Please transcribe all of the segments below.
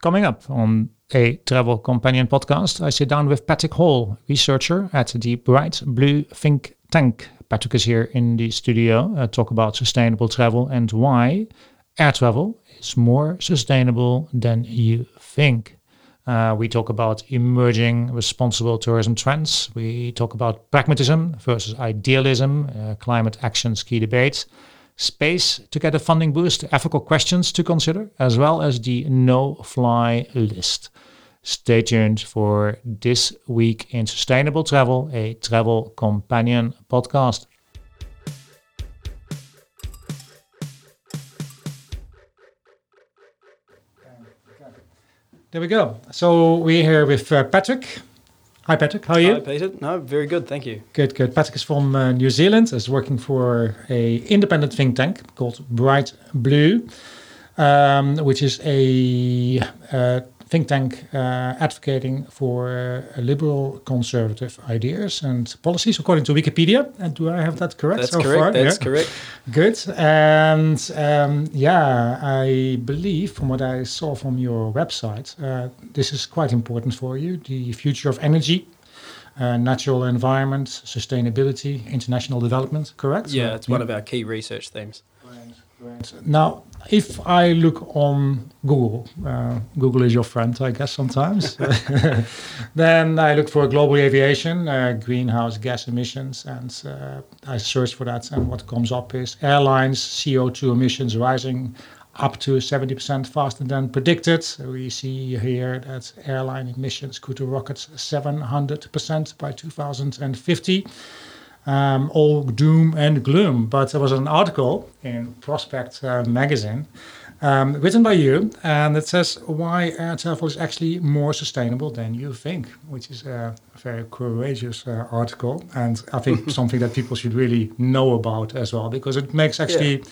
Coming up on a travel companion podcast, I sit down with Patrick Hall, researcher at the Bright Blue Think Tank. Patrick is here in the studio, uh, talk about sustainable travel and why air travel is more sustainable than you think. Uh, we talk about emerging responsible tourism trends. We talk about pragmatism versus idealism, uh, climate action's key debates, space to get a funding boost, ethical questions to consider, as well as the no fly list. Stay tuned for This Week in Sustainable Travel, a travel companion podcast. There we go. So we're here with uh, Patrick. Hi, Patrick. How are you? Hi, Peter. No, very good. Thank you. Good, good. Patrick is from uh, New Zealand. is working for a independent think tank called Bright Blue, um, which is a uh, think tank uh, advocating for uh, liberal conservative ideas and policies, according to Wikipedia. And do I have that correct That's so correct. far? That's Yeah. correct. Good. And um, yeah, I believe from what I saw from your website, uh, this is quite important for you the future of energy, uh, natural environment, sustainability, international development, correct? Yeah, it's one of our key research themes. Right. Now, if I look on Google, uh, Google is your friend, I guess, sometimes. then I look for global aviation, uh, greenhouse gas emissions, and uh, I search for that. And what comes up is airlines, CO2 emissions rising up to 70% faster than predicted. We see here that airline emissions could rocket 700% by 2050 um, all doom and gloom. But there was an article in Prospect uh, magazine um, written by you, and it says why air travel is actually more sustainable than you think, which is a very courageous uh, article, and I think something that people should really know about as well, because it makes actually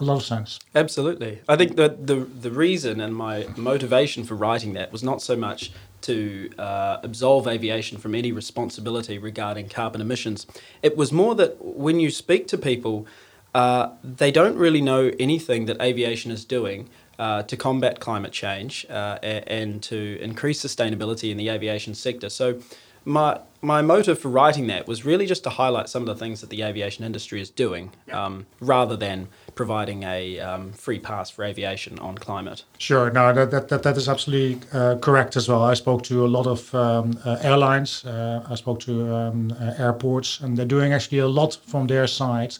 a lot of sense. Absolutely. I think that the the reason and my motivation for writing that was not so much to uh, absolve aviation from any responsibility regarding carbon emissions. It was more that when you speak to people, uh, they don't really know anything that aviation is doing uh, to combat climate change uh, and to increase sustainability in the aviation sector. So, my my motive for writing that was really just to highlight some of the things that the aviation industry is doing, um, rather than providing a um, free pass for aviation on climate. Sure, no, that that that, that is absolutely uh, correct as well. I spoke to a lot of um, uh, airlines. Uh, I spoke to um, uh, airports, and they're doing actually a lot from their side.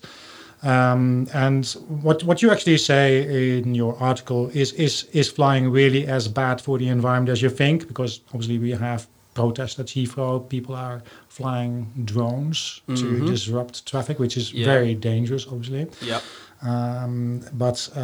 Um, and what what you actually say in your article is is is flying really as bad for the environment as you think? Because obviously we have protests at Heathrow. People are flying drones to Mhm. disrupt traffic, which is Yeah. very dangerous, obviously. Yep. Um, but uh,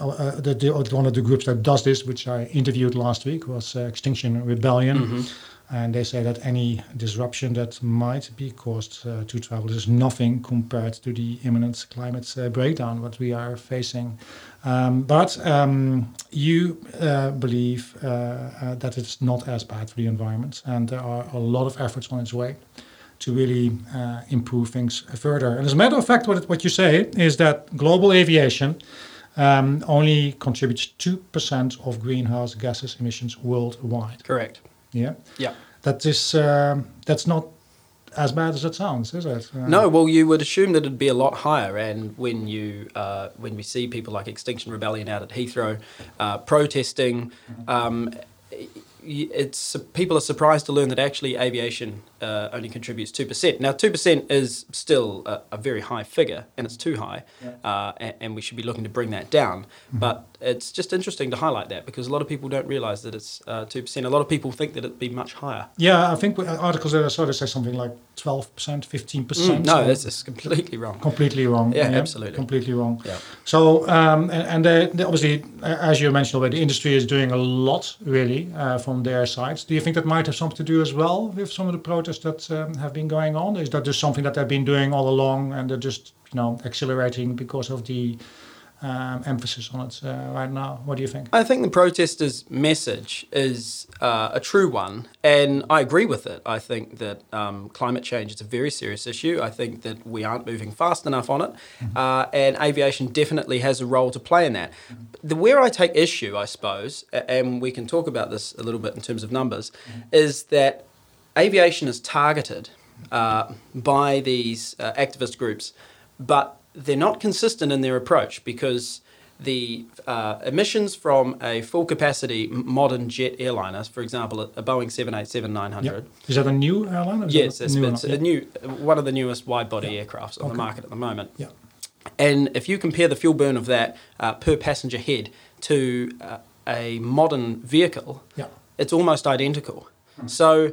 uh, the, the, one of the groups that does this, which I interviewed last week, was uh, Extinction Rebellion. Mhm. And they say that any disruption that might be caused uh, to travel is nothing compared to the imminent climate uh, breakdown what we are facing. Um, but um, you uh, believe uh, uh, that it's not as bad for the environment, and there are a lot of efforts on its way to really uh, improve things further. And as a matter of fact, what, what you say is that global aviation um, only contributes 2% of greenhouse gases emissions worldwide. Correct. Yeah. Yeah. That is, um, that's not as bad as it sounds, is it? Uh, No, well, you would assume that it'd be a lot higher, and when you uh, when we see people like Extinction Rebellion out at Heathrow uh, protesting, um, it's people are surprised to learn that actually aviation uh, only contributes two percent. Now, two percent is still a, a very high figure, and it's too high, uh, and, and we should be looking to bring that down. But it's just interesting to highlight that because a lot of people don't realise that it's uh, two percent. A lot of people think that it'd be much higher. Yeah, I think uh, articles that I saw they say something like 12%, 15%. Mm, no, that's just completely wrong. completely wrong. Yeah, absolutely. Completely wrong. Yeah. So, um, and, and they, obviously, as you mentioned already, the industry is doing a lot really uh, from their sides. Do you think that might have something to do as well with some of the protests that um, have been going on? Is that just something that they've been doing all along and they're just, you know, accelerating because of the um, emphasis on it uh, right now. What do you think? I think the protesters' message is uh, a true one, and I agree with it. I think that um, climate change is a very serious issue. I think that we aren't moving fast enough on it, mm-hmm. uh, and aviation definitely has a role to play in that. Mm-hmm. The where I take issue, I suppose, and we can talk about this a little bit in terms of numbers, mm-hmm. is that aviation is targeted uh, by these uh, activist groups, but they're not consistent in their approach because the uh, emissions from a full capacity modern jet airliner, for example, a Boeing 787 900. Yep. Is that a new airliner? Yes, it's, new it's a new, one of the newest wide body aircrafts on okay. the market at the moment. Yeah. And if you compare the fuel burn of that uh, per passenger head to uh, a modern vehicle, yeah. it's almost identical. Mm. So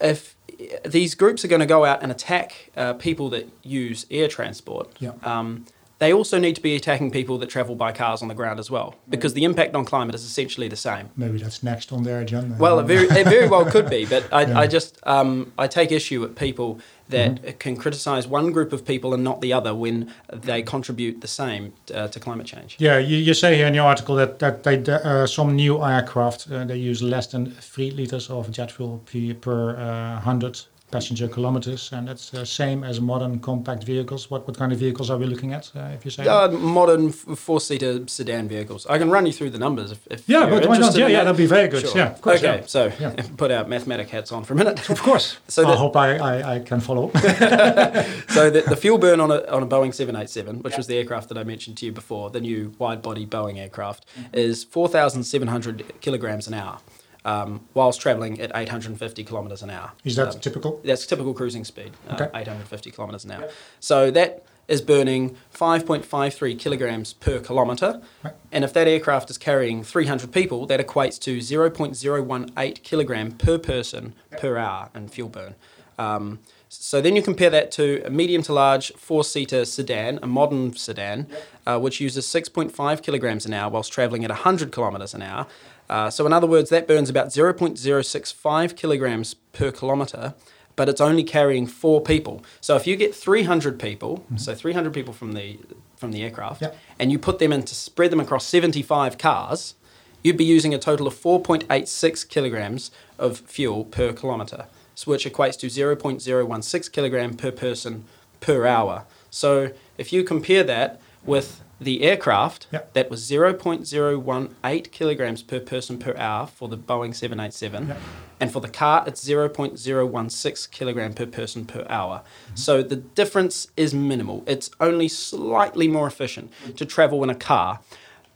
if these groups are going to go out and attack uh, people that use air transport. Yeah. Um, they also need to be attacking people that travel by cars on the ground as well, because the impact on climate is essentially the same. Maybe that's next on their agenda. Well, it very, it very well could be, but I, yeah. I just um, I take issue with people that mm-hmm. can criticise one group of people and not the other when they contribute the same uh, to climate change. Yeah, you, you say here in your article that that they uh, some new aircraft uh, they use less than three liters of jet fuel per, per uh, hundred passenger kilometers, and that's the same as modern compact vehicles. What what kind of vehicles are we looking at? Uh, if you say uh, modern four-seater sedan vehicles. I can run you through the numbers if, if yeah, but why not? Yeah, yeah, that'd be very good. Sure. Yeah, of course. Okay, yeah. so yeah. put our mathematic hats on for a minute. Of course. so I hope I, I, I can follow. so the, the, fuel burn on a on a Boeing seven eight seven, which yeah. was the aircraft that I mentioned to you before, the new wide-body Boeing aircraft, mm-hmm. is four thousand seven hundred kilograms an hour um, whilst travelling at 850 kilometres an hour. Is that um, typical? That's typical cruising speed, uh, okay. 850 kilometres an hour. Yep. So that is burning 5.53 kilograms per kilometre. Right. And if that aircraft is carrying 300 people, that equates to 0.018 kilogram per person yep. per hour in fuel burn. Um, so then you compare that to a medium to large four seater sedan, a modern sedan, yep. uh, which uses 6.5 kilograms an hour whilst travelling at 100 kilometres an hour. Uh, so, in other words, that burns about 0.065 kilograms per kilometre, but it's only carrying four people. So, if you get 300 people, mm-hmm. so 300 people from the from the aircraft, yep. and you put them into spread them across 75 cars, you'd be using a total of 4.86 kilograms of fuel per kilometre, which equates to 0.016 kilogram per person per hour. So, if you compare that with the aircraft, yep. that was 0.018 kilograms per person per hour for the Boeing 787. Yep. And for the car, it's 0.016 kilogram per person per hour. Mm-hmm. So the difference is minimal. It's only slightly more efficient to travel in a car.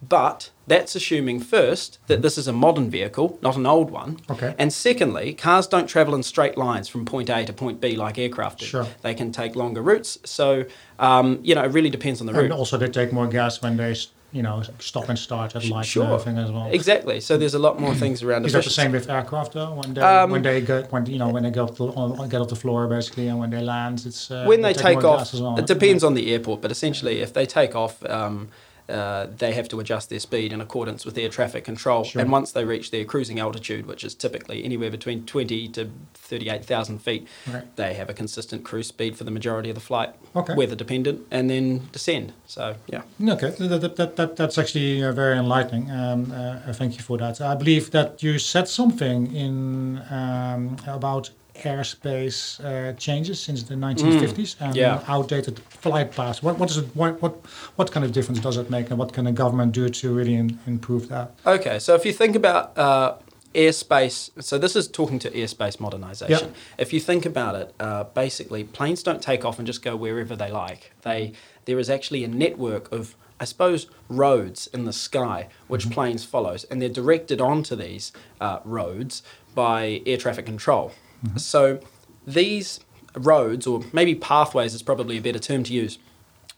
But that's assuming first that this is a modern vehicle, not an old one. Okay. And secondly, cars don't travel in straight lines from point A to point B like aircraft do. Sure. They can take longer routes. So, um, you know, it really depends on the route. And also, they take more gas when they you know, stop and start at light sure. and as well. Exactly. So there's a lot more things around. Is that the same with aircraft though? When they um, when they get when you know when they go to, get off the floor basically and when they land, it's uh, when they, they take off. Well. It depends yeah. on the airport, but essentially, if they take off. Um, uh, they have to adjust their speed in accordance with air traffic control. Sure. And once they reach their cruising altitude, which is typically anywhere between 20 to 38,000 feet, right. they have a consistent cruise speed for the majority of the flight, okay. weather dependent, and then descend. So, yeah. Okay, that, that, that, that's actually uh, very enlightening. Um, uh, thank you for that. I believe that you said something in um, about airspace uh, changes since the 1950s mm, and yeah. outdated flight paths. What what is it? What, what what kind of difference does it make, and what can the government do to really in, improve that? Okay, so if you think about uh, airspace, so this is talking to airspace modernization. If you think about it, uh, basically planes don't take off and just go wherever they like. They there is actually a network of I suppose, roads in the sky which mm-hmm. planes follows, and they're directed onto these uh, roads by air traffic control. Mm-hmm. So these roads, or maybe pathways is probably a better term to use,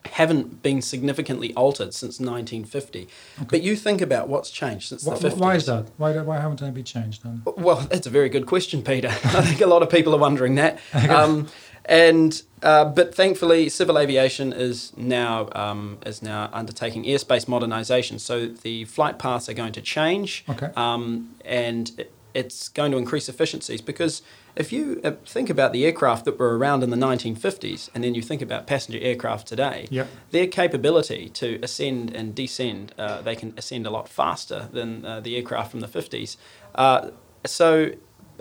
haven't been significantly altered since 1950. Okay. But you think about what's changed since why, the 50s. Why is that? Why, why haven't they been changed then? Well, that's a very good question, Peter. I think a lot of people are wondering that. Um, and uh, but thankfully, civil aviation is now um, is now undertaking airspace modernisation. So the flight paths are going to change. Okay. Um, and it's going to increase efficiencies because if you uh, think about the aircraft that were around in the 1950s and then you think about passenger aircraft today, Yep. their capability to ascend and descend, uh, they can ascend a lot faster than uh, the aircraft from the 50s. Uh, so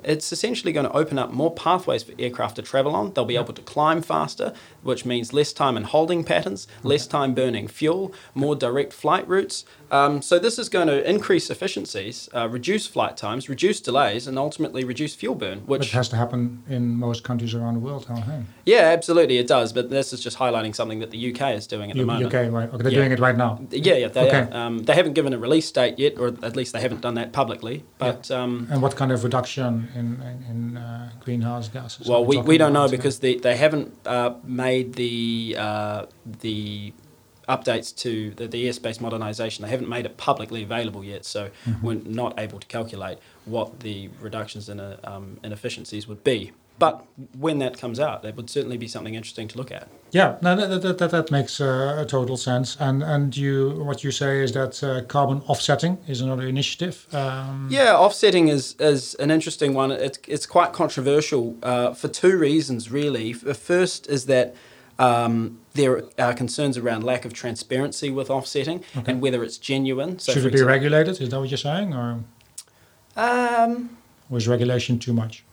it's essentially going to open up more pathways for aircraft to travel on. They'll be able to climb faster, which means less time in holding patterns, less time burning fuel, more direct flight routes. Um, so this is going to increase efficiencies, uh, reduce flight times, reduce delays, and ultimately reduce fuel burn. Which Which, has to happen in most countries around the world. Hey. yeah, absolutely it does. But this is just highlighting something that the UK is doing at the U- moment. UK, right? Okay, they're Yeah. doing it right now. Yeah, yeah, they Okay. are. Um, they haven't given a release date yet, or at least they haven't done that publicly. But um, And what kind of reduction in in, in uh, greenhouse gases? well, we, we don't know because they, they haven't uh, made the uh, the updates to the, the airspace modernisation. They haven't made it publicly available yet, so Mm-hmm. we're not able to calculate what the reductions in uh, um, inefficiencies would be. But when that comes out, that would certainly be something interesting to look at. Yeah, no, that, that, that, that makes uh, a total sense. And and you, what you say is that uh, carbon offsetting is another initiative. Um, Yeah, offsetting is, is an interesting one. It's, it's quite controversial uh, for two reasons, really. The first is that um, there are concerns around lack of transparency with offsetting Okay. and whether it's genuine. So Should it be example- regulated? Is that what you're saying, or Um, was regulation too much?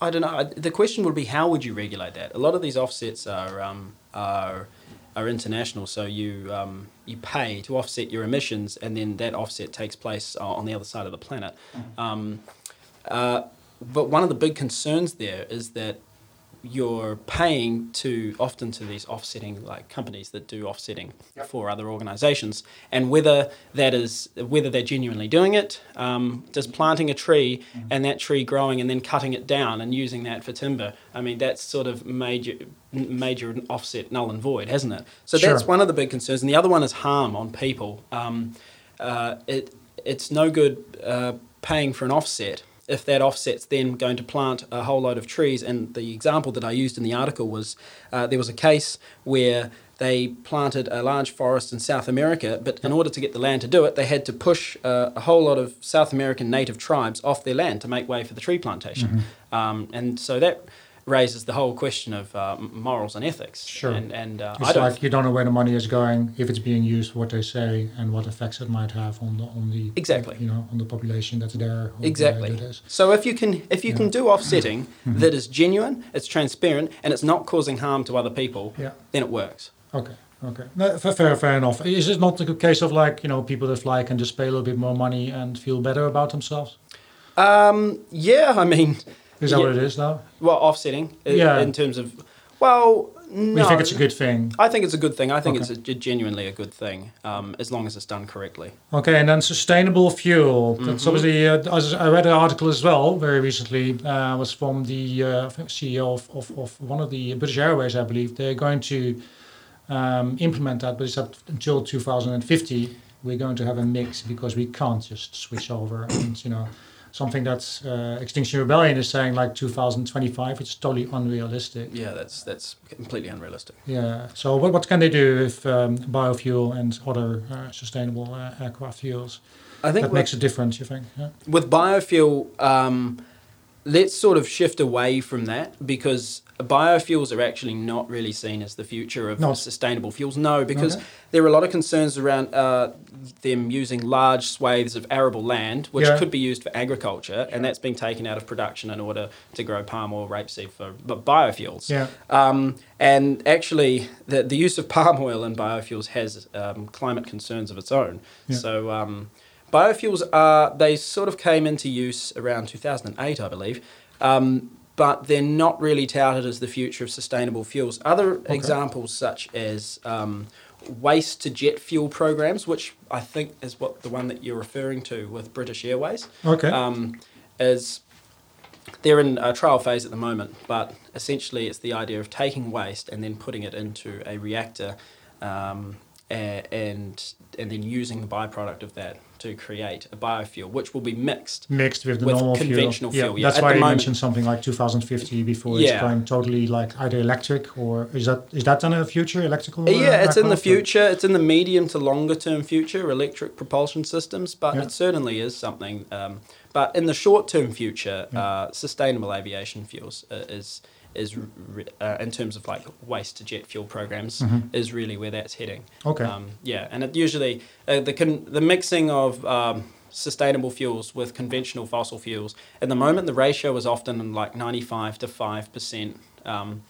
I don't know. The question would be how would you regulate that? A lot of these offsets are um, are are international, so you um, you pay to offset your emissions, and then that offset takes place uh, on the other side of the planet. Um, uh, but one of the big concerns there is that you're paying to often to these offsetting like companies that do offsetting for other organizations. And whether that is whether they're genuinely doing it um, just planting a tree and that tree growing and then cutting it down and using that for timber i mean that's sort of major major offset null and void hasn't it? So that's one of the big concerns. And the other one is harm on people. Um, uh, it it's no good uh, paying for an offset if that offset's then going to plant a whole load of trees. And the example that I used in the article was uh, there was a case where they planted a large forest in South America, but in order to get the land to do it, they had to push uh, a whole lot of South American native tribes off their land to make way for the tree plantation. Um, and so that raises the whole question of uh, morals and ethics. Sure. And, and uh, I It's like you don't know where the money is going, if it's being used for what they say, and what effects it might have on the on the Exactly. you know on the population that's there. uh, Exactly. So if you can if you can do offsetting Mm-hmm. that is genuine, it's transparent, and it's not causing harm to other people, Yeah. then it works. Okay. Okay. No, fair, fair, fair enough. Is it not a good case of like you know people that fly can just pay a little bit more money and feel better about themselves? Um, yeah, I mean, Is that Yeah. what it is now? well, offsetting Yeah. in terms of, well, no. You think it's a good thing? I think it's a good thing. I think Okay. it's a, genuinely a good thing, um, as long as it's done correctly. Okay, and then sustainable fuel. Mm-hmm. That's obviously. Uh, I read an article as well very recently. Uh, was from the uh, CEO of, of, of one of the British Airways, I believe. They're going to um, implement that, but it's up until 2050. We're going to have a mix because we can't just switch over. And you know, something that's uh, Extinction Rebellion is saying like 2025. It's totally unrealistic. Yeah, that's that's completely unrealistic. Yeah. So what, what can they do with um, biofuel and other uh, sustainable uh, aircraft fuels? I think that makes a difference, you think? Yeah. with biofuel, um, let's sort of shift away from that because biofuels are actually not really seen as the future of No. sustainable fuels. No, because Okay. there are a lot of concerns around uh, them using large swathes of arable land, which Yeah. could be used for agriculture, and that's being taken out of production in order to grow palm oil, rapeseed for biofuels. Yeah. Um, and actually, the, the use of palm oil in biofuels has um, climate concerns of its own. Yeah. So, um, biofuels are, they sort of came into use around 2008, I believe. Um, but they're not really touted as the future of sustainable fuels. Other examples, such as um, waste to jet fuel programs, which I think is what the one that you're referring to with British Airways Okay. um, is they're in a trial phase at the moment, but essentially it's the idea of taking waste and then putting it into a reactor um, and and then using the byproduct of that to create a biofuel, which will be mixed. mixed with the With normal conventional fuel. fuel, yeah. that's why you mentioned something like 2050 before Yeah. it's going totally like either electric or is that is that in the future electrical? uh, Yeah, it's in the aircraft, or- future. It's in the medium to longer term future, electric propulsion systems, but Yeah. it certainly is something. Um, but in the short term future, Yeah. uh, sustainable aviation fuels uh, is is re- uh, in terms of like waste to jet fuel programs Mhm. is really where that's heading. Okay. Um, yeah, and it usually uh, the con- the mixing of um, sustainable fuels with conventional fossil fuels. At the moment, the ratio is often like ninety five to five percent. Um,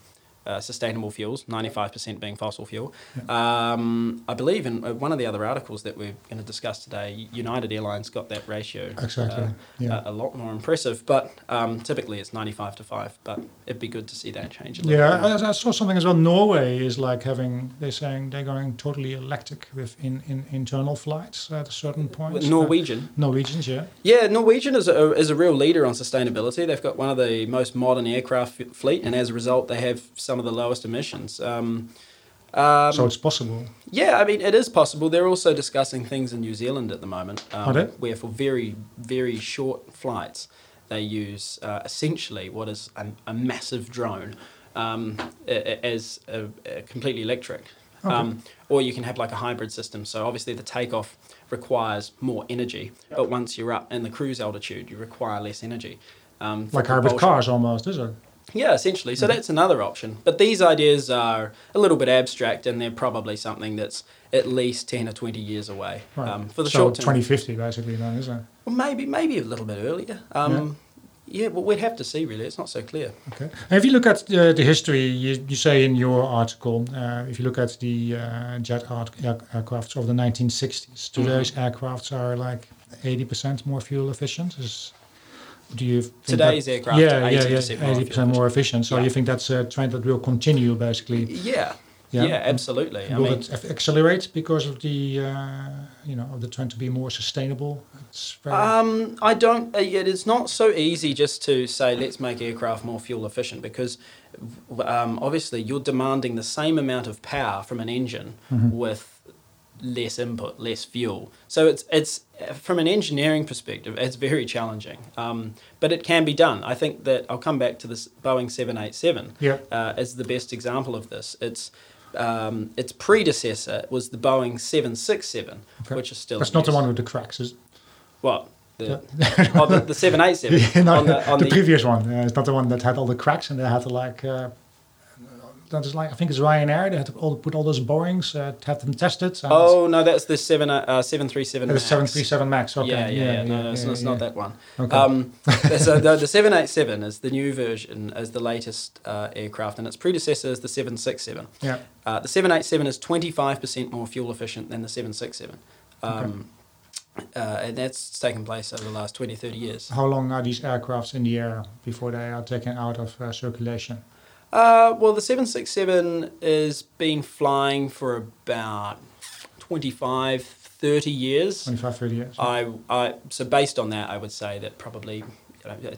uh, sustainable fuels, 95% being fossil fuel. Um, I believe in uh, one of the other articles that we're going to discuss today, United Airlines got that ratio Exactly, uh, yeah. a, a lot more impressive, but um, typically it's 95 to 5. But it'd be good to see that change a little Yeah, I, I saw something as well. Norway is like having they're saying they're going totally electric with in, in internal flights at a certain point. With Norwegian. Uh, Norwegians, yeah. Yeah, Norwegian is a, is a real leader on sustainability. They've got one of the most modern aircraft fleet, and as a result, they have some of the lowest emissions. Um, um, so it's possible. yeah, I mean, it is possible. They're also discussing things in New Zealand at the moment, um, where for very, very short flights, they use uh, essentially what is a, a massive drone um, as a, a completely electric. Okay. Um, or you can have like a hybrid system. So obviously the takeoff requires more energy, but once you're up in the cruise altitude, you require less energy. Um, Like hybrid propulsion. cars almost, is it? Yeah, essentially. So that's another option. But these ideas are a little bit abstract, and they're probably something that's at least ten or twenty years away Right. um, for the so short term. 2050 basically then, isn't it? Well, maybe maybe a little bit earlier. Um, yeah. well, we'd have to see. Really, it's not so clear. Okay. And if you look at uh, the history, you, you say in your article, uh, if you look at the uh, jet art, air, aircrafts of the 1960s, today's Mm-hmm. aircrafts are like 80% more fuel efficient. Is, do you think Today's that, aircraft yeah, are yeah, 80% yeah, more 80% fuel more efficient. So Yeah. you think that's a trend that will continue basically? Yeah. Yeah. Yeah, absolutely. I will mean, it ac- accelerate because of the uh, you know of the trend to be more sustainable? Very, Um, I don't. Uh, it is not so easy just to say let's make aircraft more fuel efficient because um, obviously you're demanding the same amount of power from an engine Mhm. with less input, less fuel. So it's it's from an engineering perspective, it's very challenging. Um, but it can be done. I think that I'll come back to this Boeing seven eight seven yeah. uh, as the best example of this. It's um, its predecessor was the Boeing seven six seven, which is still That's not the one with the cracks, is What? The, oh, the, the 787. Yeah, no, on the, on the, the, previous one. Uh, it's not the one that had all the cracks and they had to like. Uh, that is like I think it's Ryanair. They had to all, put all those Boeings, uh, have them tested. Oh, no, that's the 7, uh, 737 the Max. seven three seven Max. Okay, Yeah, yeah, yeah. No, no, it's, yeah, it's yeah. not that one. Okay. Um, so the, the 787 is the new version, is the latest uh, aircraft, and its predecessor is the 767. yeah. Uh, the 787 is 25% more fuel efficient than the 767. Um, uh, and that's taken place over the last 20, 30 years. How long are these aircrafts in the air before they are taken out of uh, circulation? Uh, well, the 767 has been flying for about 25, 30 years. 25, 30 years. I, I, so based on that, I would say that probably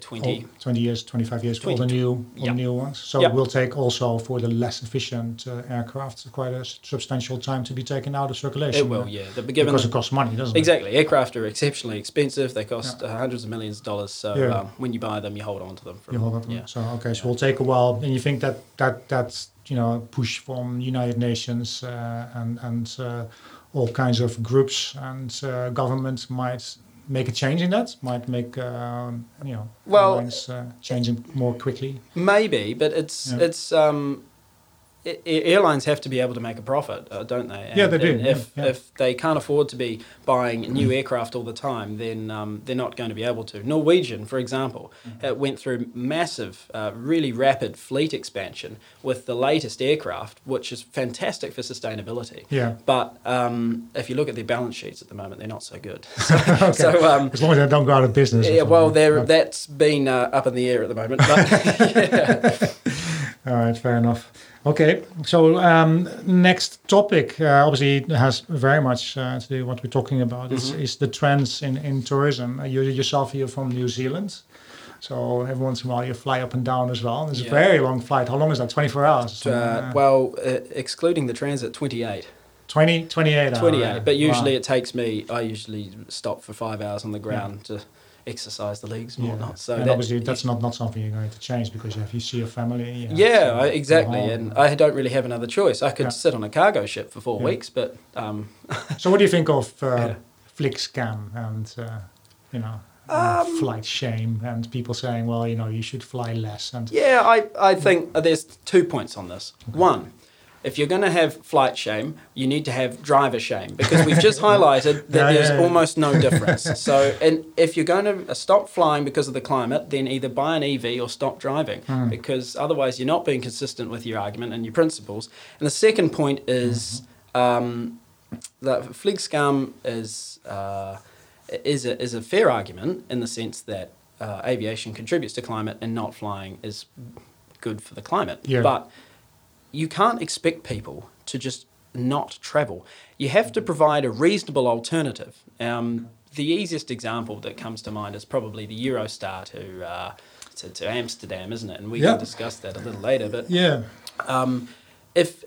20. All- 20 years, 25 years for all the new, all yeah. the new ones. So Yeah. it will take also for the less efficient uh, aircraft quite a substantial time to be taken out of circulation. It will, uh, yeah. The, given because it costs money, doesn't it? Exactly. Aircraft are exceptionally expensive. They cost uh, hundreds of millions of dollars. So Yeah. um, when you buy them, you hold on to them. For, You hold on. to yeah. So okay, so it will take a while, and you think that that that's you know push from United Nations uh, and and uh, all kinds of groups and uh, governments might make a change in that, might make um, you know Well- airlines, uh, changing more quickly. Maybe, but it's Yeah. it's um, airlines have to be able to make a profit, uh, don't they? Yeah, they do, and If yeah. if they can't afford to be buying new aircraft all the time, then um, they're not going to be able to. Norwegian, for example, Mm-hmm. uh, went through massive, uh, really rapid fleet expansion with the latest aircraft, which is fantastic for sustainability. Yeah. But um, if you look at their balance sheets at the moment, they're not so good. So, Okay. so um, As long as they don't go out of business. yeah, well. Okay. that's been uh, up in the air at the moment. But yeah. All right, fair enough. Okay, so um, next topic uh, obviously has very much uh, to do with what we're talking about. Is, Mhm. is the trends in, in tourism. Uh, you yourself here from New Zealand, so every once in a while you fly up and down as well. It's Yeah. a very long flight. How long is that? Twenty four hours. Uh, well, uh, excluding the transit, 28. 20, 28 28. hours. But usually Wow. it takes me. I usually stop for five hours on the ground to exercise the legs and Yeah. whatnot. So and that- obviously that's not, not something you're going to change because have you see your family. You Yeah, I, exactly. And I don't really have another choice. I could Yeah. sit on a cargo ship for four Yeah. weeks, but um, so what do you think of uh, scam and uh, you know Um, flight shame and people saying, well, you know, you should fly less and yeah, I, I think there's two points on this. One, if you're going to have flight shame, you need to have driver shame because we've just highlighted that Yeah, there's yeah, yeah. almost no difference. so, and if you're going to stop flying because of the climate, then either buy an EV or stop driving Hmm. because otherwise you're not being consistent with your argument and your principles. And the second point is Mm-hmm. um, that flygskam is uh, is a, is a fair argument in the sense that uh, aviation contributes to climate and not flying is good for the climate. Yeah. But you can't expect people to just not travel. You have to provide a reasonable alternative. Um, the easiest example that comes to mind is probably the Eurostar to, uh, to, to Amsterdam, isn't it? And we Yeah. can discuss that a little later. But yeah, um, if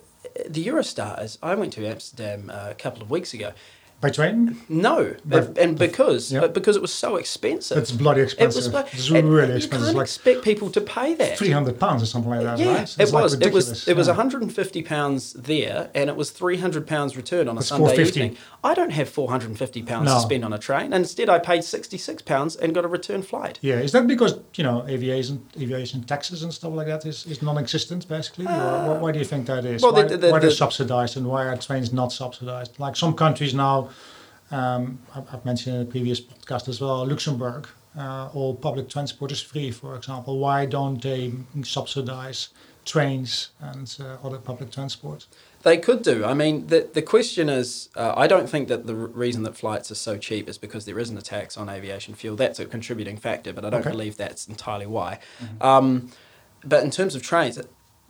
the Eurostar is, I went to Amsterdam uh, a couple of weeks ago. By train, No, and because Yeah. uh, because it was so expensive. it's bloody expensive. it was it's and really you expensive. can't like expect people to pay that. three hundred pounds or something like that. Yeah, right? It like was. it was. ridiculous, It was 150 pounds there, and it was 300 pounds return on a That's Sunday 450. evening. I don't have 450 pounds No. to spend on a train. Instead, I paid 66 pounds and got a return flight. Yeah, is that because you know aviation aviation taxes and stuff like that is, is non-existent basically, or why, why do you think that is? well, why, the- the- why they're the- subsidized and why are trains not subsidized? Like some countries now, um, I've, mentioned in a previous podcast as well, Luxembourg, uh, all public transport is free, for example. Why don't they subsidize trains and uh, other public transport? They could do. I mean, the the question is, uh, I don't think that the reason that flights are so cheap is because there isn't a tax on aviation fuel. That's a contributing factor, but I don't Okay. believe that's entirely why. Um, but in terms of trains,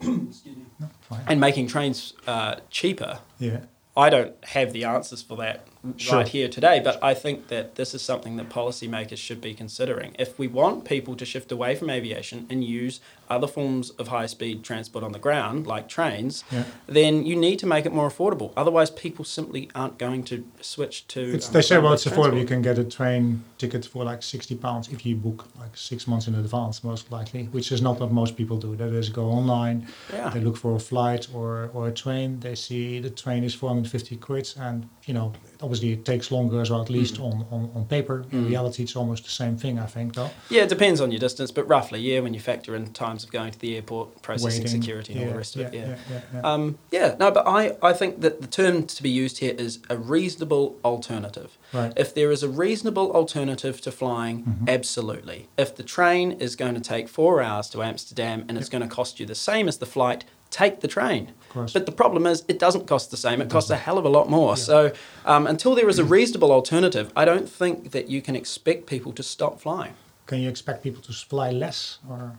and making trains uh, cheaper, Yeah. I don't have the answers for that Sure. right here today, but I think that this is something that policymakers should be considering. If we want people to shift away from aviation and use other forms of high speed transport on the ground, like trains, Yeah. then you need to make it more affordable. Otherwise, people simply aren't going to switch to. It's, um, they say, well, it's affordable. You can get a train ticket for like 60 pounds if you book like six months in advance, most likely, which is not what most people do. They just go online, Yeah. they look for a flight or, or a train. They see the train is 450 quid, and you know, obviously it takes longer as well, at least Mm. on, on, on paper. In Mm. reality, it's almost the same thing, I think, though. Yeah, it depends on your distance, but roughly, yeah, when you factor in times of going to the airport, processing Waiting, security, and all the rest of it, yeah. yeah, yeah, yeah. Um, yeah, no, but I, I think that the term to be used here is a reasonable alternative. right. If there is a reasonable alternative to flying, Mhm. absolutely. If the train is going to take four hours to Amsterdam and it's going to cost you the same as the flight, take the train. Of course. But the problem is, it doesn't cost the same. It costs a hell of a lot more. Yeah. So um, until there is a reasonable alternative, I don't think that you can expect people to stop flying. Can you expect people to fly less? Or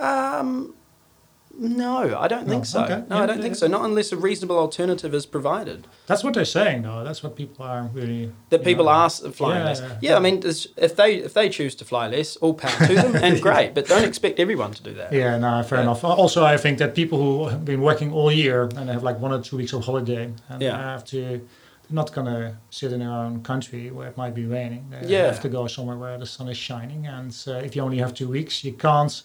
Um, no, I don't think No, so. okay. No, Yeah, I don't yeah, think yeah. so. Not unless a reasonable alternative is provided. that's what they're saying, though. That's what people are really. That people know, are flying Yeah, less. yeah, I mean, if they if they choose to fly less, all power to them, and great. But don't expect everyone to do that. Yeah, no, fair enough. Also, I think that people who have been working all year and have like one or two weeks of holiday and Yeah. have to, not gonna sit in their own country where it might be raining. They Yeah. have to go somewhere where the sun is shining. And uh, if you only have two weeks, you can't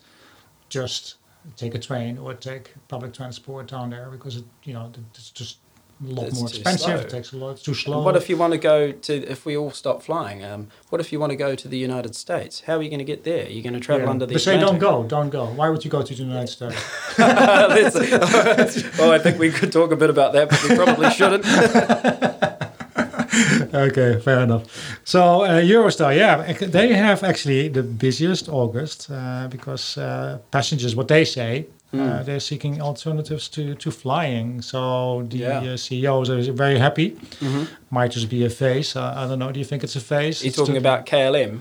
just take a train or take public transport down there because it, you know, it's just a lot It's more expensive. slow. It takes a lot. It's too slow. And what if you want to go to? If we all stop flying, um, what if you want to go to the United States? How are you going to get there? You're going to travel Yeah. under the. They say don't go, don't go. Why would you go to the United States? Oh, I think we could talk a bit about that, but we probably shouldn't. okay, fair enough. So uh, Eurostar, yeah, they have actually the busiest August uh, because uh, passengers, what they say, uh, Mm. they're seeking alternatives to, to flying. So the Yeah. uh, CEOs are very happy. hmm Might just be a phase. Uh, I don't know. Do you think it's a phase? You're talking about KLM.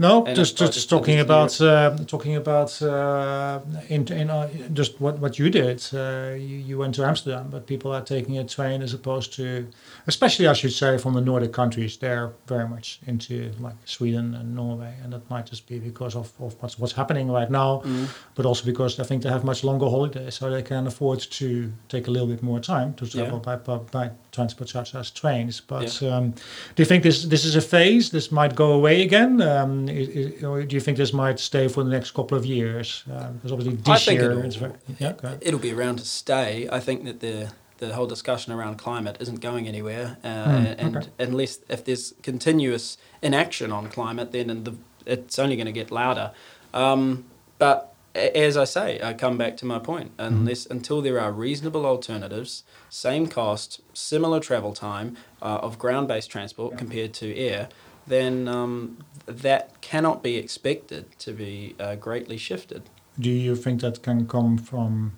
No, And just just, talking about uh, talking about uh, in, in uh, just what what you did. Uh, you, you went to Amsterdam, but people are taking a train as opposed to, especially I should say from the Nordic countries. They're very much into like Sweden and Norway, and that might just be because of, of what's what's happening right now, Mm. but also because I think they have much longer holidays, so they can afford to take a little bit more time to travel by by by transport such as trains. But um, do you think this this is a phase? This might go away again, um, i i or do you think this might stay for the next couple of years? Because obviously I this think year it'll, very yeah. It'll be around to stay. I think that the the whole discussion around climate isn't going anywhere, uh, Hmm, and okay. unless if there's continuous inaction on climate, then in the, it's only going to get louder. Um, but as I say, I come back to my point. Mm-hmm. Unless until there are reasonable alternatives, same cost, similar travel time uh, of ground-based transport compared to air, then um, that cannot be expected to be uh, greatly shifted. Do you think that can come from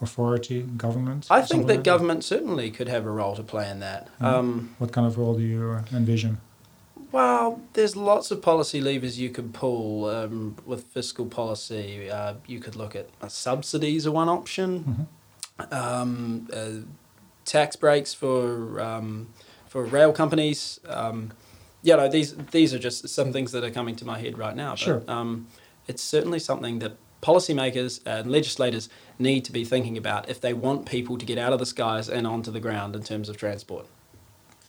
authority, government? I think that like government certainly could have a role to play in that. Mm. Um, What kind of role do you envision? well, there's lots of policy levers you could pull um, with fiscal policy. Uh, you could look at uh, subsidies are one option, Mhm. um, uh, tax breaks for um, for rail companies. You know, these these are just some things that are coming to my head right now. But, Sure. Um, it's certainly something that policymakers and legislators need to be thinking about if they want people to get out of the skies and onto the ground in terms of transport.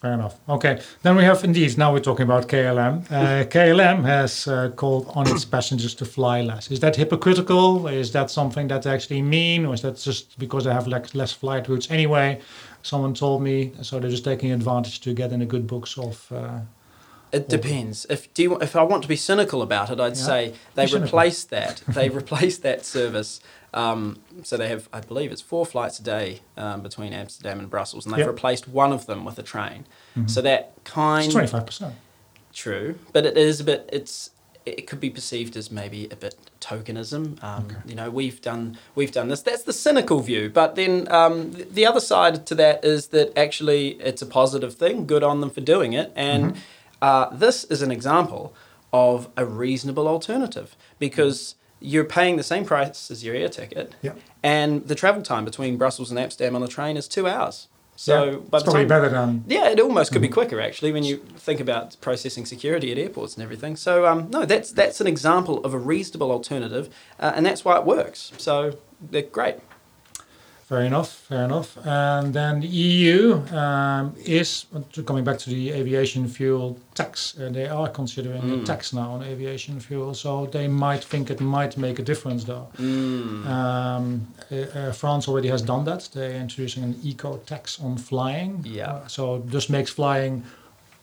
Fair enough. Okay, then we have indeed. Now we're talking about KLM. Uh, KLM has uh, called on its passengers to fly less. Is that hypocritical? Is that something that they actually mean, or is that just because they have less, less flight routes anyway? Someone told me, so they're just taking advantage to get in the good books of. Uh, It depends. If do you, if I want to be cynical about it, I'd Yeah. say they replaced that. They replaced that service. Um, so they have, I believe, it's four flights a day um, between Amsterdam and Brussels, and they've Yep. replaced one of them with a train. Mhm. So that kind it's twenty five percent. True, but it is a bit. It's it could be perceived as maybe a bit tokenism. Um, Okay. You know, we've done we've done this. That's the cynical view. But then um, th- the other side to that is that actually it's a positive thing. Good on them for doing it. And uh, this is an example of a reasonable alternative because you're paying the same price as your air ticket, Yeah. and the travel time between Brussels and Amsterdam on the train is two hours. So yeah, it's probably time better than. yeah, it almost could be Mm-hmm. quicker actually when you think about processing security at airports and everything. So um, no, that's that's an example of a reasonable alternative, uh, and that's why it works. So they're great. Fair enough, fair enough. And then the EU um, is coming back to the aviation fuel tax. Uh, they are considering a Mm. tax now on aviation fuel, so they might think it might make a difference, though. Mm. Um, uh, uh, France already has done that. They're introducing an eco tax on flying. Yeah. Uh, so this makes flying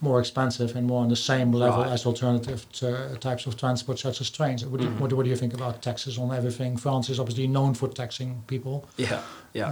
more expensive and more on the same level Right. as alternative to, uh, types of transport, such as trains. What do, you, Mm. what, do- what do you think about taxes on everything? France is obviously known for taxing people. Yeah, yeah.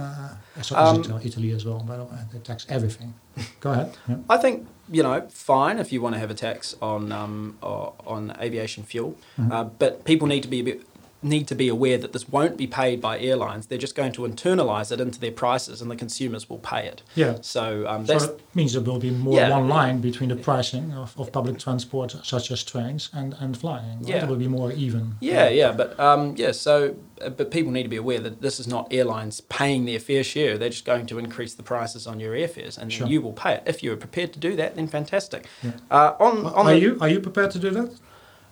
Uh, so Um, Italy, Italy as well, by the way. They tax everything. Go ahead. Yeah. I think you know fine if you want to have a tax on um, on aviation fuel, Mhm. uh, but people need to be a bit, need to be aware that this won't be paid by airlines. They're just going to internalize it into their prices, and the consumers will pay it. Yeah. So um, So that means there will be more Yeah. one line between the pricing of, of public transport, such as trains, and, and flying. right? Yeah. It will be more even. Yeah, yeah, but um, yeah. So, uh, but people need to be aware that this is not airlines paying their fair share. They're just going to increase the prices on your airfares, and Sure. you will pay it. If you're prepared to do that, then fantastic. Yeah. Uh, on on are the, you are you prepared to do that?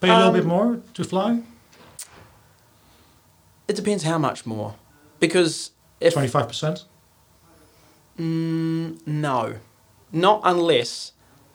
Pay a little Um, bit more to fly? It depends how much more, because if Twenty five percent. Mm, no, not unless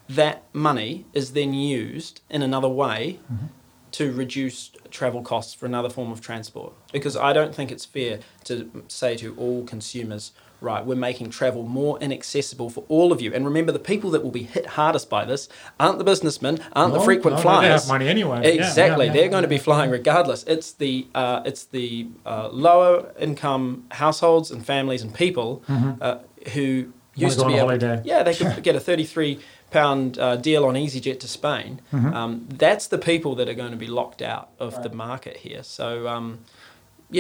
that money is then used in another way Mhm. to reduce travel costs for another form of transport. Because I don't think it's fair to say to all consumers, right, we're making travel more inaccessible for all of you. And remember, the people that will be hit hardest by this aren't the businessmen, aren't the frequent They flyers. money anyway. Exactly, yeah, they're yeah. going to be flying regardless. It's the uh, it's the uh, lower income households and families and people Mhm. uh, who used to be able, holiday. yeah they could get a thirty three pound uh, deal on EasyJet to Spain. Mhm. Um, that's the people that are going to be locked out of the market here. So. Um,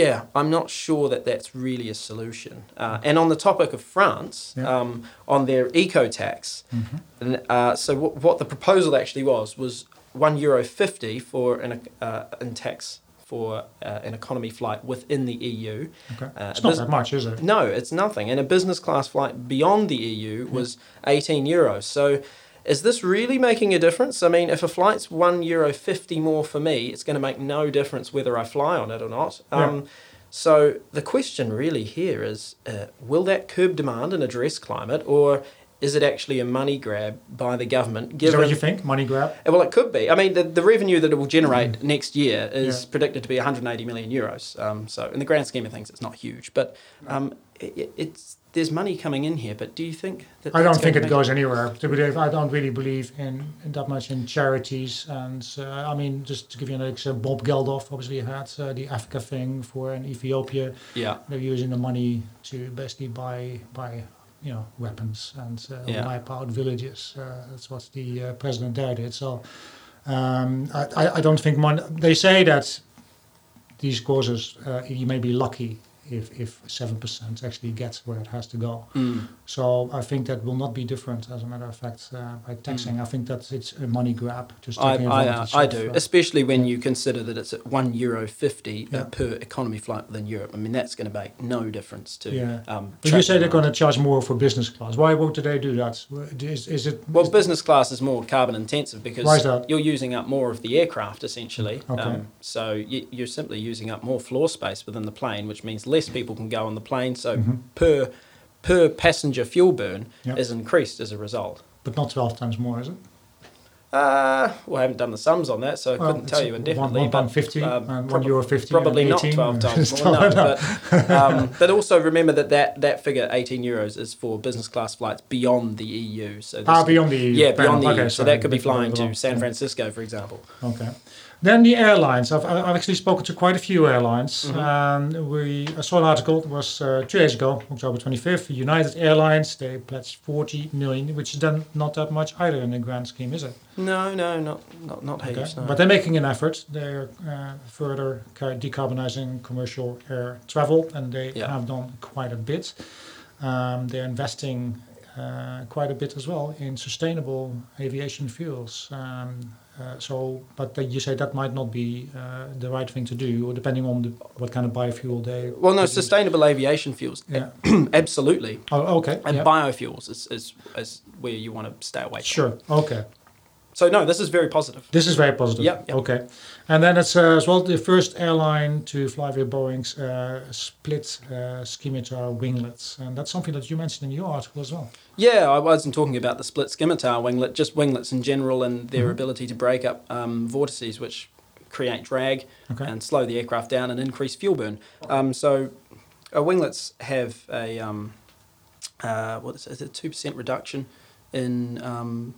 yeah, I'm not sure that that's really a solution. Uh, and on the topic of France, Yeah. um, on their eco tax, Mhm. and, uh, so what, what the proposal actually was was one euro fifty for an uh, in tax for uh, an economy flight within the EU. Okay. Uh, it's not bus- that much, is it? No, it's nothing. And a business class flight beyond the EU was 18 euros. So is this really making a difference? I mean, if a flight's 1 euro 50 more for me, it's going to make no difference whether I fly on it or not. Yeah. Um, so the question really here is uh, will that curb demand and address climate, or is it actually a money grab by the government? Is that what you think? Money grab? uh, Well, it could be. I mean, the, the revenue that it will generate next year is Mm. Yeah. predicted to be 180 million euros. Um, so, in the grand scheme of things, it's not huge, but um, it, it's there's money coming in here. But do you think that I don't think it goes anywhere. To I don't really believe in, in that much in charities. And uh, I mean, just to give you an example, Bob Geldof obviously had uh, the Africa thing for in Ethiopia. Yeah, They're using the money to basically buy buy you know weapons and uh, Yeah. wipe out villages. Uh, that's what the uh, president there did. So um, I, I- I don't think money. They say that these causes uh, you may be lucky if if seven percent actually gets where it has to go. Mm. So I think that will not be different. As a matter of fact, uh, by taxing, I think that it's a money grab. Just I, I, uh, I do, especially when you consider that it's at one euro fifty Yeah. uh, per economy flight within Europe. I mean, that's going to make no difference to. Yeah. Um, But you say they're going to charge more for business class. Why won't they do that? Is, is it? Well, business class is more carbon intensive because is you're using up more of the aircraft essentially. Okay. Um, so you, you're simply using up more floor space within the plane, which means less people can go on the plane. So Mhm. per per passenger fuel burn Yeah. is increased as a result. But not 12 times more, is it? Uh, well, I haven't done the sums on that, so I Well, couldn't tell you indefinitely. One but, pound fifty um, prob- one euro fifty. Probably not 12 times more, no. But, um, but also remember that, that that figure, 18 euros, is for business class flights beyond the EU. So ah, beyond the EU. yeah, beyond the Okay, EU. So sorry, that could be flying to. San Francisco, for example. Okay. Then the airlines. I've, I've actually spoken to quite a few airlines. Mhm. Um, we I saw an article. It was uh, two days ago, October 25th. United Airlines they pledged 40 million, which is then not that much either in the grand scheme, is it? No, no, not not not Okay. No. But they're making an effort. They're uh, further decarbonizing commercial air travel, and they Yeah. have done quite a bit. Um, they're investing uh, quite a bit as well in sustainable aviation fuels. Um, uh, so, but you say that might not be uh, the right thing to do, or depending on the, what kind of biofuel they. well, no, produce. sustainable aviation fuels, Yeah. absolutely, Oh, okay. and yeah. biofuels is, is is where you want to stay away. From. Sure. Okay. So no, this is very positive. This is very positive. Yeah. Okay. And then it's uh, as well the first airline to fly with Boeing's uh, split uh, scimitar winglets, and that's something that you mentioned in your article as well. Yeah, I wasn't talking about the split scimitar winglet, just winglets in general and their Mhm. ability to break up um, vortices, which create drag Okay. and slow the aircraft down and increase fuel burn. Um, so, uh, winglets have a um, uh, what is it? A two percent reduction in um,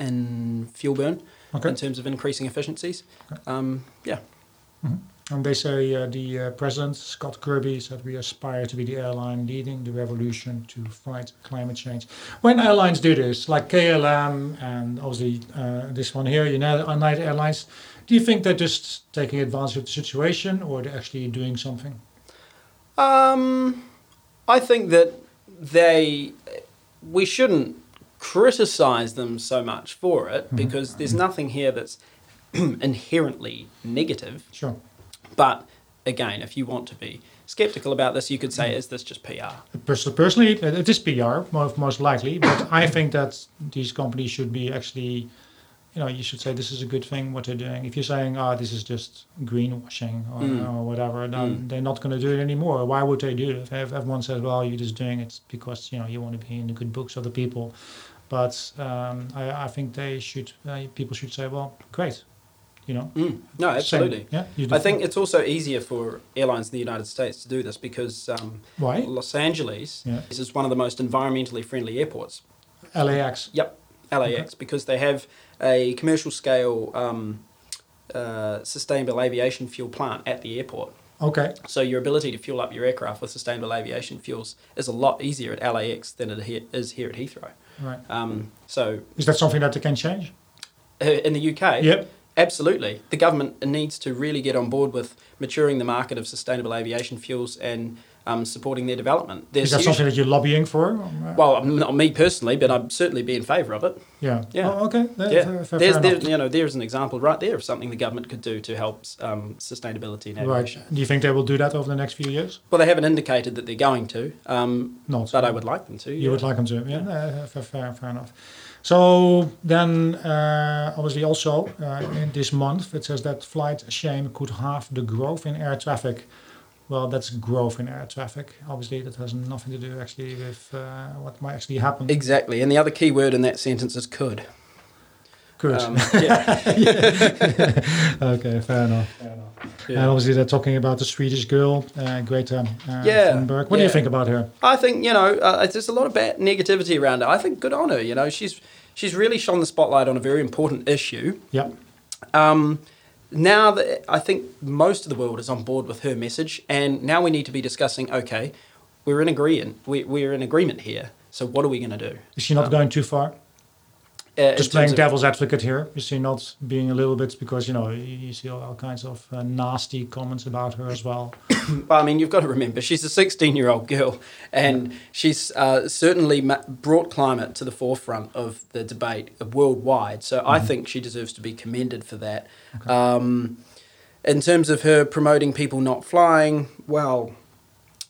in fuel burn Okay. in terms of increasing efficiencies. Okay. Um, yeah, And they say uh, the uh, president Scott Kirby said we aspire to be the airline leading the revolution to fight climate change. When airlines do this, like KLM and obviously uh, this one here, United Airlines, do you think they're just taking advantage of the situation, or they're actually doing something? Um, I think that they we shouldn't criticize them so much for it Mhm. because there's nothing here that's inherently negative. Sure. But again, if you want to be skeptical about this, you could say, is this just PR? Personally, it is PR most, most likely, but I think that these companies should be actually, you know, you should say this is a good thing what they're doing. If you're saying, ah, this is just greenwashing or, Mm. or whatever, then Mm. they're not going to do it anymore. Why would they do it? If everyone says, well, you're just doing it because you know you want to be in the good books of the people, but um, I, I think they should, uh, people should say, well, great, you know. Mm. No, same- absolutely. Yeah. You do I think it's also easier for airlines in the United States to do this because um, why Los Angeles Yeah. is one of the most environmentally friendly airports. LAX. Yep, LAX, because they have a commercial scale um, uh, sustainable aviation fuel plant at the airport. Okay. So your ability to fuel up your aircraft with sustainable aviation fuels is a lot easier at LAX than it is here at Heathrow. Right. Um, so Is that something that they can change? uh, in the UK, Yep. absolutely, the government needs to really get on board with maturing the market of sustainable aviation fuels and um, supporting their development. Is There's that something that you're lobbying for? Well, not me personally, but I'd certainly be in favour of it. yeah. yeah. Oh, okay. There- Yeah, fair- fair- there's fair there, you know there's an example right there of something the government could do to help um, sustainability in Right. Do you think they will do that over the next few years? Well, they haven't indicated that they're going to, um, Not. but I would like them to. You yeah. would like them to, yeah, uh, fair, fair, fair enough. So then, uh, obviously, also uh, in this month, it says that flight shame could halve the growth in air traffic. Well, that's growth in air traffic. Obviously, that has nothing to do actually with uh, what might actually happen. Exactly, and the other key word in that sentence is could. Good. Um, yeah, okay, fair enough. Fair enough. And yeah. obviously, they're talking about the Swedish girl, uh, Greta uh, Yeah, Thunberg. What do you think about her? I think you know uh, there's a lot of bad negativity around it. I think good on her. You know, she's she's really shone the spotlight on a very important issue. Yeah, Um, now that I think most of the world is on board with her message, and now we need to be discussing. Okay, we're in agreement. We, we're in agreement here. So what are we going to do? is she not Um, going too far? Uh, just playing devil's advocate here. You see, not being a little bit because you know you see all, all kinds of uh, nasty comments about her as well. Well, I mean, you've got to remember she's a 16 year old girl, and she's uh, certainly ma- brought climate to the forefront of the debate worldwide. So I think she deserves to be commended for that. Um, in terms of her promoting people not flying, well,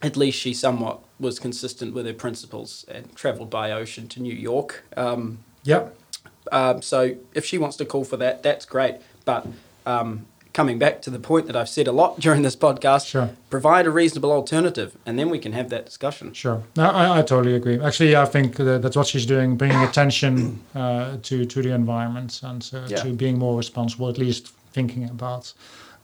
at least she somewhat was consistent with her principles and travelled by ocean to New York. Um, Yeah, um, so if she wants to call for that, that's great. But um, coming back to the point that I've said a lot during this podcast, Sure. provide a reasonable alternative, and then we can have that discussion. sure. No, I, I totally agree. Actually, I think that that's what she's doing, bringing attention uh, to to the environment and uh, Yeah. to being more responsible. At least thinking about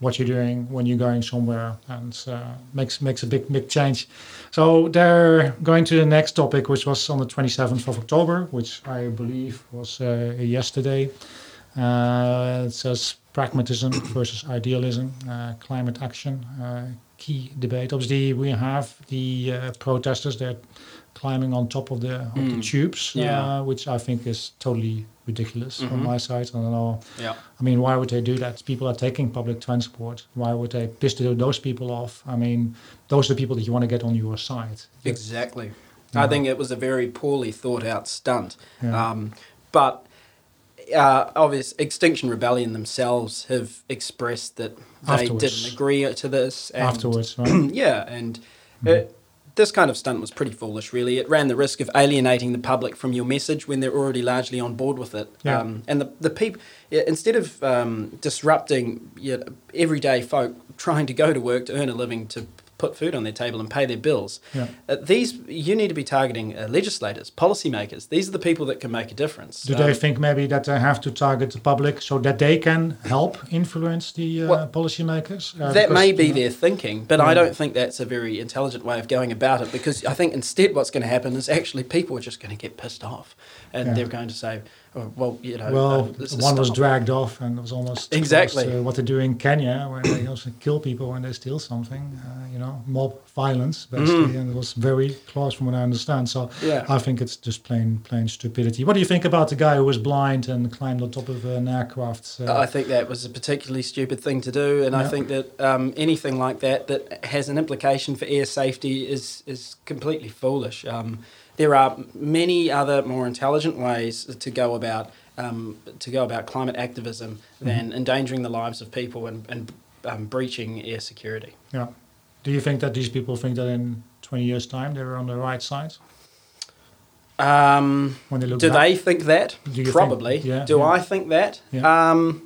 what you're doing when you're going somewhere, and uh, makes makes a big big change. So they're going to the next topic, which was on the 27th of October, which I believe was uh, yesterday. Uh, it says pragmatism versus idealism, uh, climate action, uh, key debate. Obviously, we have the uh, protesters that climbing on top of the, of the Mm. tubes, Yeah. uh, which I think is totally ridiculous Mhm. from my side. I don't know. Yeah. I mean, why would they do that? People are taking public transport. Why would they piss those people off? I mean, those are the people that you want to get on your side. Exactly. Yeah. I think it was a very poorly thought out stunt. Yeah. Um, but uh, obvious Extinction Rebellion themselves have expressed that they Afterwards. didn't agree to this. And Afterwards, right? yeah, and it, this kind of stunt was pretty foolish, really. It ran the risk of alienating the public from your message when they're already largely on board with it. Yeah. Um, and the, the people, yeah, instead of um, disrupting yeah, everyday folk trying to go to work to earn a living to put food on their table and pay their bills, yeah. uh, these you need to be targeting uh, legislators, policymakers. These are the people that can make a difference. Do Um, they think maybe that they have to target the public so that they can help influence the uh, Well, policymakers? Uh, that because, may be you know, their thinking, but Yeah. I don't think that's a very intelligent way of going about it because I think instead what's going to happen is actually people are just going to get pissed off and Yeah. they're going to say, oh, well, you know, Well, uh, one was dragged off, and it was almost Exactly. almost, uh, what they do in Kenya, where they also kill people when they steal something. Uh, you know, mob violence, basically, Mhm. and it was very close, from what I understand. So Yeah. I think it's just plain plain stupidity. What do you think about the guy who was blind and climbed on top of an aircraft? Uh, I think that was a particularly stupid thing to do, and I think that um, anything like that that has an implication for air safety is is completely foolish. Um, there are many other more intelligent ways to go about um, to go about climate activism than endangering the lives of people and, and um, breaching air security. yeah. Do you think that these people think that in 20 years' time they're on the right side Um, when they look do back? they think that? You think- Probably. yeah, do yeah. I think that? Yeah. Um,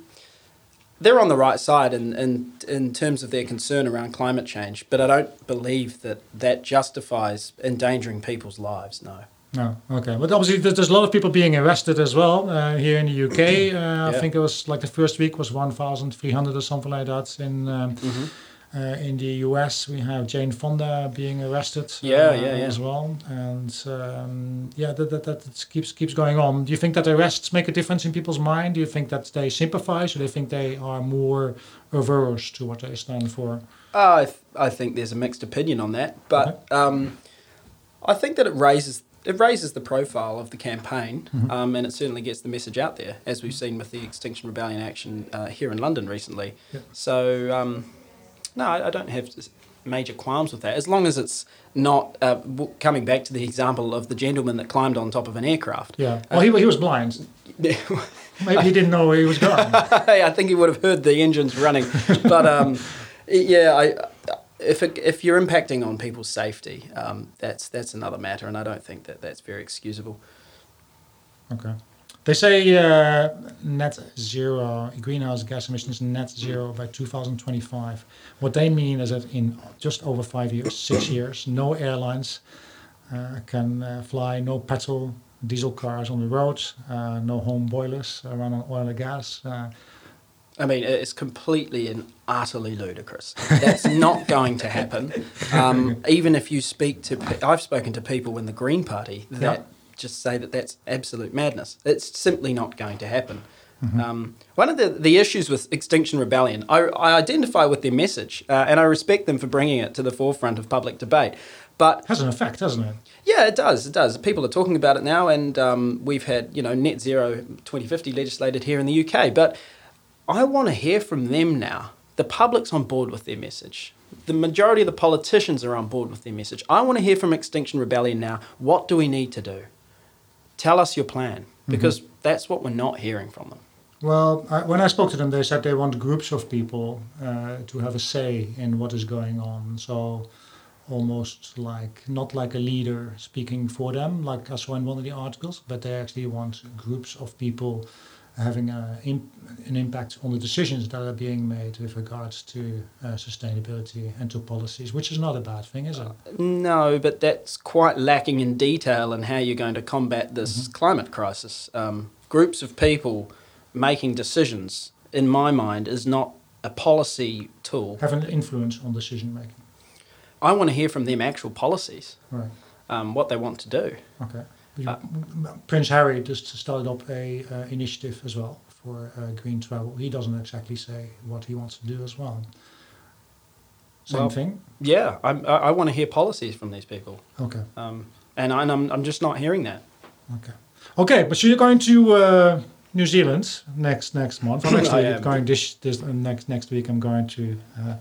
they're on the right side in, in, in terms of their concern around climate change, but I don't believe that that justifies endangering people's lives, no. No, okay. But obviously, there's a lot of people being arrested as well uh, here in the UK. Uh, I think it was like the first week was 1,300 or something like that. In um, uh, in the US, we have Jane Fonda being arrested. Yeah, uh, yeah, yeah. As well, and um, yeah, that, that that keeps keeps going on. Do you think that arrests make a difference in people's mind? Do you think that they sympathize, or they think they are more averse to what they stand for? I, th- I think there's a mixed opinion on that, but um, I think that it raises it raises the profile of the campaign, Mhm. um, and it certainly gets the message out there, as we've seen with the Extinction Rebellion action uh, here in London recently. Yeah. So um, no, I, I don't have major qualms with that, as long as it's not uh, w- coming back to the example of the gentleman that climbed on top of an aircraft. Yeah. Well, he, he was blind. Maybe he didn't know where he was going. I think he would have heard the engines running, but um, yeah, I, if it, if you're impacting on people's safety, um, that's that's another matter, and I don't think that that's very excusable. Okay. They say uh, net zero greenhouse gas emissions net zero by 2025. What they mean is that in just over five years, six years, no airlines uh, can uh, fly, no petrol, diesel cars on the roads, uh, no home boilers run on oil and gas. Uh, I mean, it's completely and utterly ludicrous. That's not going to happen. Um, even if you speak to, I've spoken to people in the Green Party that Yeah. Just say that that's absolute madness. It's simply not going to happen. Um, one of the, the issues with Extinction Rebellion, I, I identify with their message, uh, and I respect them for bringing it to the forefront of public debate. But has an effect, doesn't it? yeah, it does. It does. People are talking about it now, and um, we've had you know net zero 2050 legislated here in the UK. But I want to hear from them now. The public's on board with their message. The majority of the politicians are on board with their message. I want to hear from Extinction Rebellion now. What do we need to do? Tell us your plan, because that's what we're not hearing from them. Well, I, when I spoke to them, they said they want groups of people uh, to have a say in what is going on. So, almost like not like a leader speaking for them, like I saw in one of the articles, but they actually want groups of people having a, an impact on the decisions that are being made with regards to uh, sustainability and to policies, which is not a bad thing, is it? No, but that's quite lacking in detail in how you're going to combat this climate crisis. Um, groups of people making decisions, in my mind, is not a policy tool. Have an influence on decision making. I want to hear from them actual policies, Right. um, what they want to do. Okay. Uh, Prince Harry just started up a uh, initiative as well for uh, green travel. He doesn't exactly say what he wants to do as well. Same Well- thing. Yeah, I'm, I, I want to hear policies from these people, Okay. um, and, I, and I'm, I'm just not hearing that. Okay. Okay. But so you're going to uh, New Zealand next next month. I'm actually am. going this this next next week. I'm going to uh,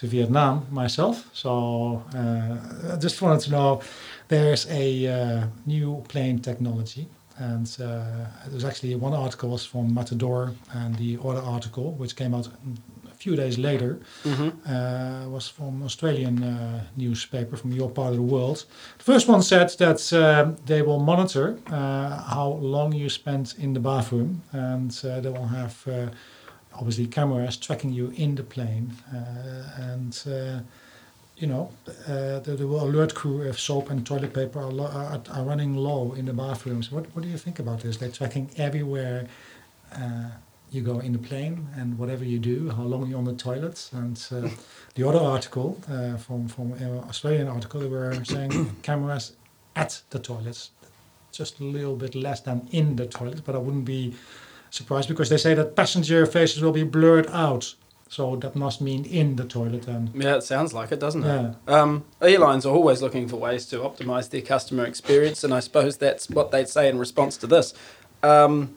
to Vietnam myself. So uh, I just wanted to know there's a uh, new plane technology. And uh, there's actually one article was from Matador, and the other article, which came out a few days later, Mm-hmm. uh, was from Australian uh, newspaper from your part of the world. The first one said that um, they will monitor uh, how long you spend in the bathroom, and uh, they will have uh, obviously cameras tracking you in the plane, uh, and uh, you know uh, they will alert crew if soap and toilet paper are, are, are running low in the bathrooms. What what do you think about this? They're tracking everywhere. Uh, you go in the plane and whatever you do, how long you're on the toilet. And uh, the other article uh, from from uh, Australian article, they were saying cameras at the toilets, just a little bit less than in the toilet. But I wouldn't be surprised because they say that passenger faces will be blurred out. So that must mean in the toilet and Yeah, it sounds like it, doesn't it? yeah. Um, airlines are always looking for ways to optimize their customer experience, and I suppose that's what they'd say in response to this. Um,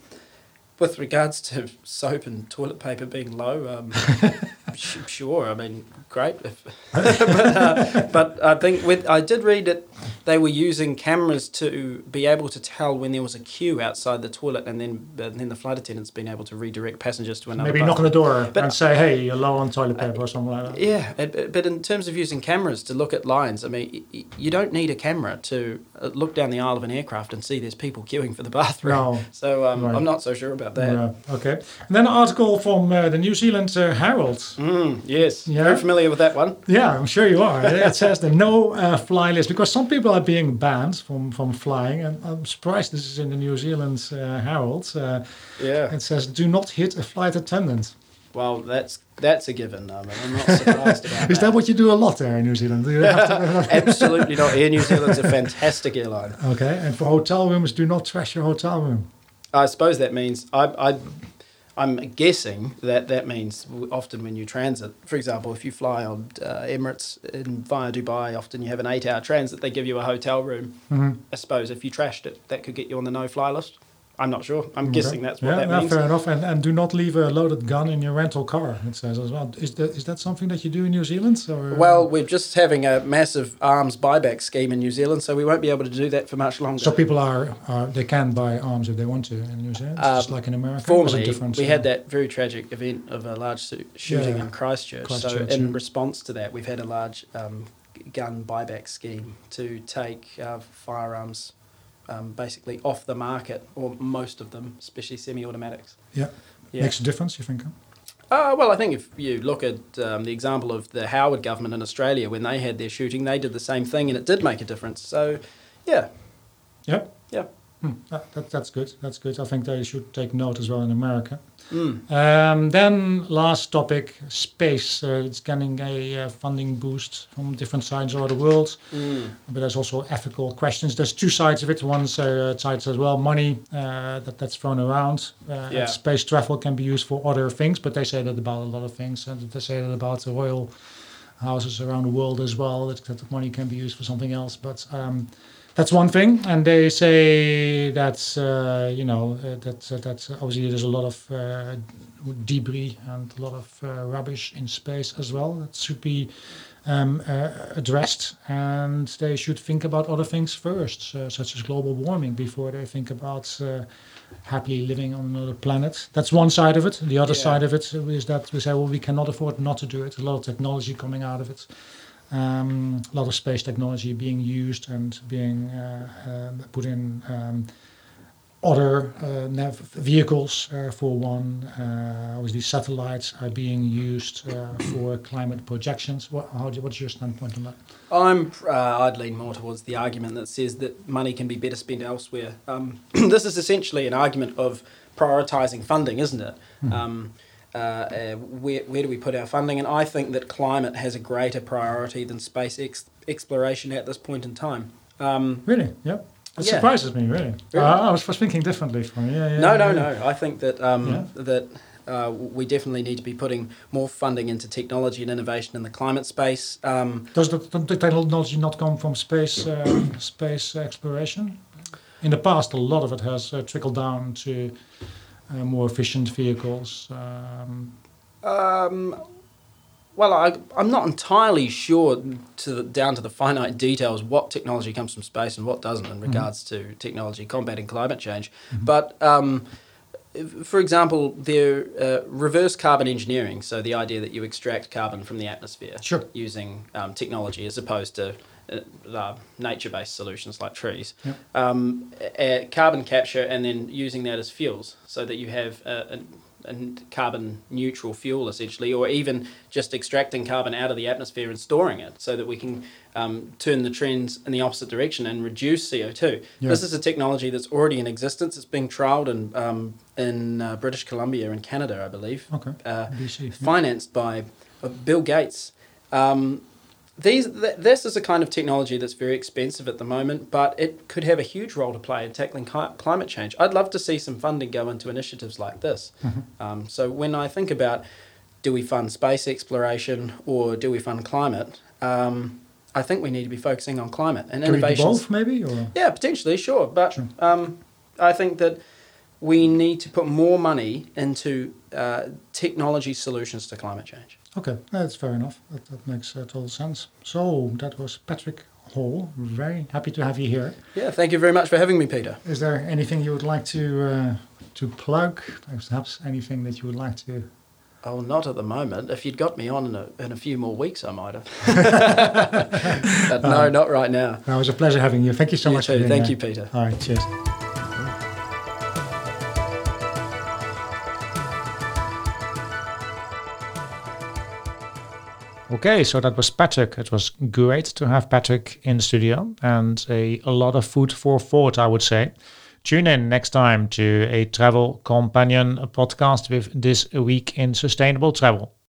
with regards to soap and toilet paper being low, um, sure, I mean, great. But, uh, but I think with I did read that they were using cameras to be able to tell when there was a queue outside the toilet, and then and then the flight attendants being able to redirect passengers to another. Maybe knock on the door But- and say, "Hey, you're low on toilet paper" or something like that. Yeah, but in terms of using cameras to look at lines, I mean, you don't need a camera to uh, look down the aisle of an aircraft and see there's people queuing for the bathroom. No. So um, Right. I'm not so sure about that. Yeah, okay. And then an article from uh, the New Zealand uh, Herald. Mm, yes, Yeah. very familiar with that one. Yeah, I'm sure you are. it says the no uh, fly list because some people are being banned from, from flying, and I'm surprised this is in the New Zealand uh, Herald. Uh, Yeah. it says do not hit a flight attendant. Well, that's that's a given. I mean, I'm not surprised about Is that what you do a lot there in New Zealand? Do you have to- Absolutely not. Air New Zealand's a fantastic airline. okay, and for hotel rooms, do not trash your hotel room. I suppose that means I, I, I'm guessing that that means often when you transit, for example, if you fly on uh, Emirates in, via Dubai, often you have an eight-hour transit. They give you a hotel room. hmm I suppose if you trashed it, that could get you on the no-fly list. I'm not sure. I'm guessing that's what yeah, that yeah, means. fair enough. And, and do not leave a loaded gun in your rental car. It says as well. Is that is that something that you do in New Zealand? Or? Well, we're just having a massive arms buyback scheme in New Zealand, so we won't be able to do that for much longer. so people are, are they can buy arms if they want to in New Zealand, Um, just like in America. Formerly, different? we had that very tragic event of a large shooting Yeah. in Christchurch. Christchurch, so, in response to that, we've had a large um, gun buyback scheme to take uh, firearms um, basically off the market, or most of them, especially semi-automatics. Yeah. Yeah. Makes a difference, you think? Uh, well, I think if you look at um, the example of the Howard government in Australia, when they had their shooting, they did the same thing, and it did make a difference. So, yeah, Yeah. yeah. Hmm, that, that, that's good. That's good. I think they should take note as well in America. Mm. Um, then last topic, space. Uh, it's getting a uh, funding boost from different sides of the world, Mm. but there's also ethical questions. There's two sides of it. One uh, side as well, money uh, that that's thrown around. Uh, Yeah. Space travel can be used for other things, but they say that about a lot of things, and they say that about the royal houses around the world as well. That, that the money can be used for something else, but. Um, that's one thing, and they say that uh, you know uh, that uh, that obviously there's a lot of uh, debris and a lot of uh, rubbish in space as well that should be um, uh, addressed, and they should think about other things first, uh, such as global warming, before they think about uh, happily living on another planet. That's one side of it. The other Yeah. side of it is that we say, well, we cannot afford not to do it. A lot of technology coming out of it um, a lot of space technology being used and being uh, uh, put in um, other uh, nav- vehicles uh, for one. Uh, obviously, satellites are being used uh, for climate projections. What, how, do- what's your standpoint on that? I'm, uh, I'd lean more towards the argument that says that money can be better spent elsewhere. Um, this is essentially an argument of prioritising funding, isn't it? Um, uh, uh, where, where do we put our funding? And I think that climate has a greater priority than space ex- exploration at this point in time. Um, Really? Yeah. It Yeah. surprises me, really. Really? Uh, I was, thinking differently from you. Yeah, yeah, no, no, yeah. no. I think that um, that uh, we definitely need to be putting more funding into technology and innovation in the climate space. Um, Does the, the technology not come from space um, space exploration? In the past, a lot of it has uh, trickled down to more efficient vehicles. Um, Um, well, I, I'm not entirely sure to the, down to the finite details what technology comes from space and what doesn't in regards to technology combating climate change. But um, for example, the uh, reverse carbon engineering, so the idea that you extract carbon from the atmosphere Sure. using um, technology as opposed to uh, uh, nature-based solutions like trees. Yep. Um, uh, carbon capture and then using that as fuels, so that you have a, a, a carbon neutral fuel essentially, or even just extracting carbon out of the atmosphere and storing it, so that we can um, turn the trends in the opposite direction and reduce CO two. Yeah. This is a technology that's already in existence. It's being trialled in um, in uh, British Columbia and Canada, I believe okay. uh, BC. yeah. financed by uh, Bill Gates. Um, these, th- this is a kind of technology that's very expensive at the moment, but it could have a huge role to play in tackling cli- climate change. I'd love to see some funding go into initiatives like this. Um, so when I think about do we fund space exploration or do we fund climate, um, I think we need to be focusing on climate and Can we do innovations. both, maybe? Or Yeah, potentially, sure. But Sure. um, I think that we need to put more money into uh, technology solutions to climate change. Okay, that's fair enough. That, that makes uh, total sense. So that was Patrick Hall. Very happy to have you here. Yeah, thank you very much for having me, Peter. Is there anything you would like to uh, to plug? Perhaps anything that you would like to? Oh, not at the moment. If you'd got me on in a, in a few more weeks, I might have. but no, not right now. No, it was a pleasure having you. Thank you so You much. too. For being Thank here. you, Peter. All right, cheers. Okay, so that was Patrick. It was great to have Patrick in the studio and a, a lot of food for thought, I would say. Tune in next time to a Travel Companion podcast with This Week in Sustainable Travel.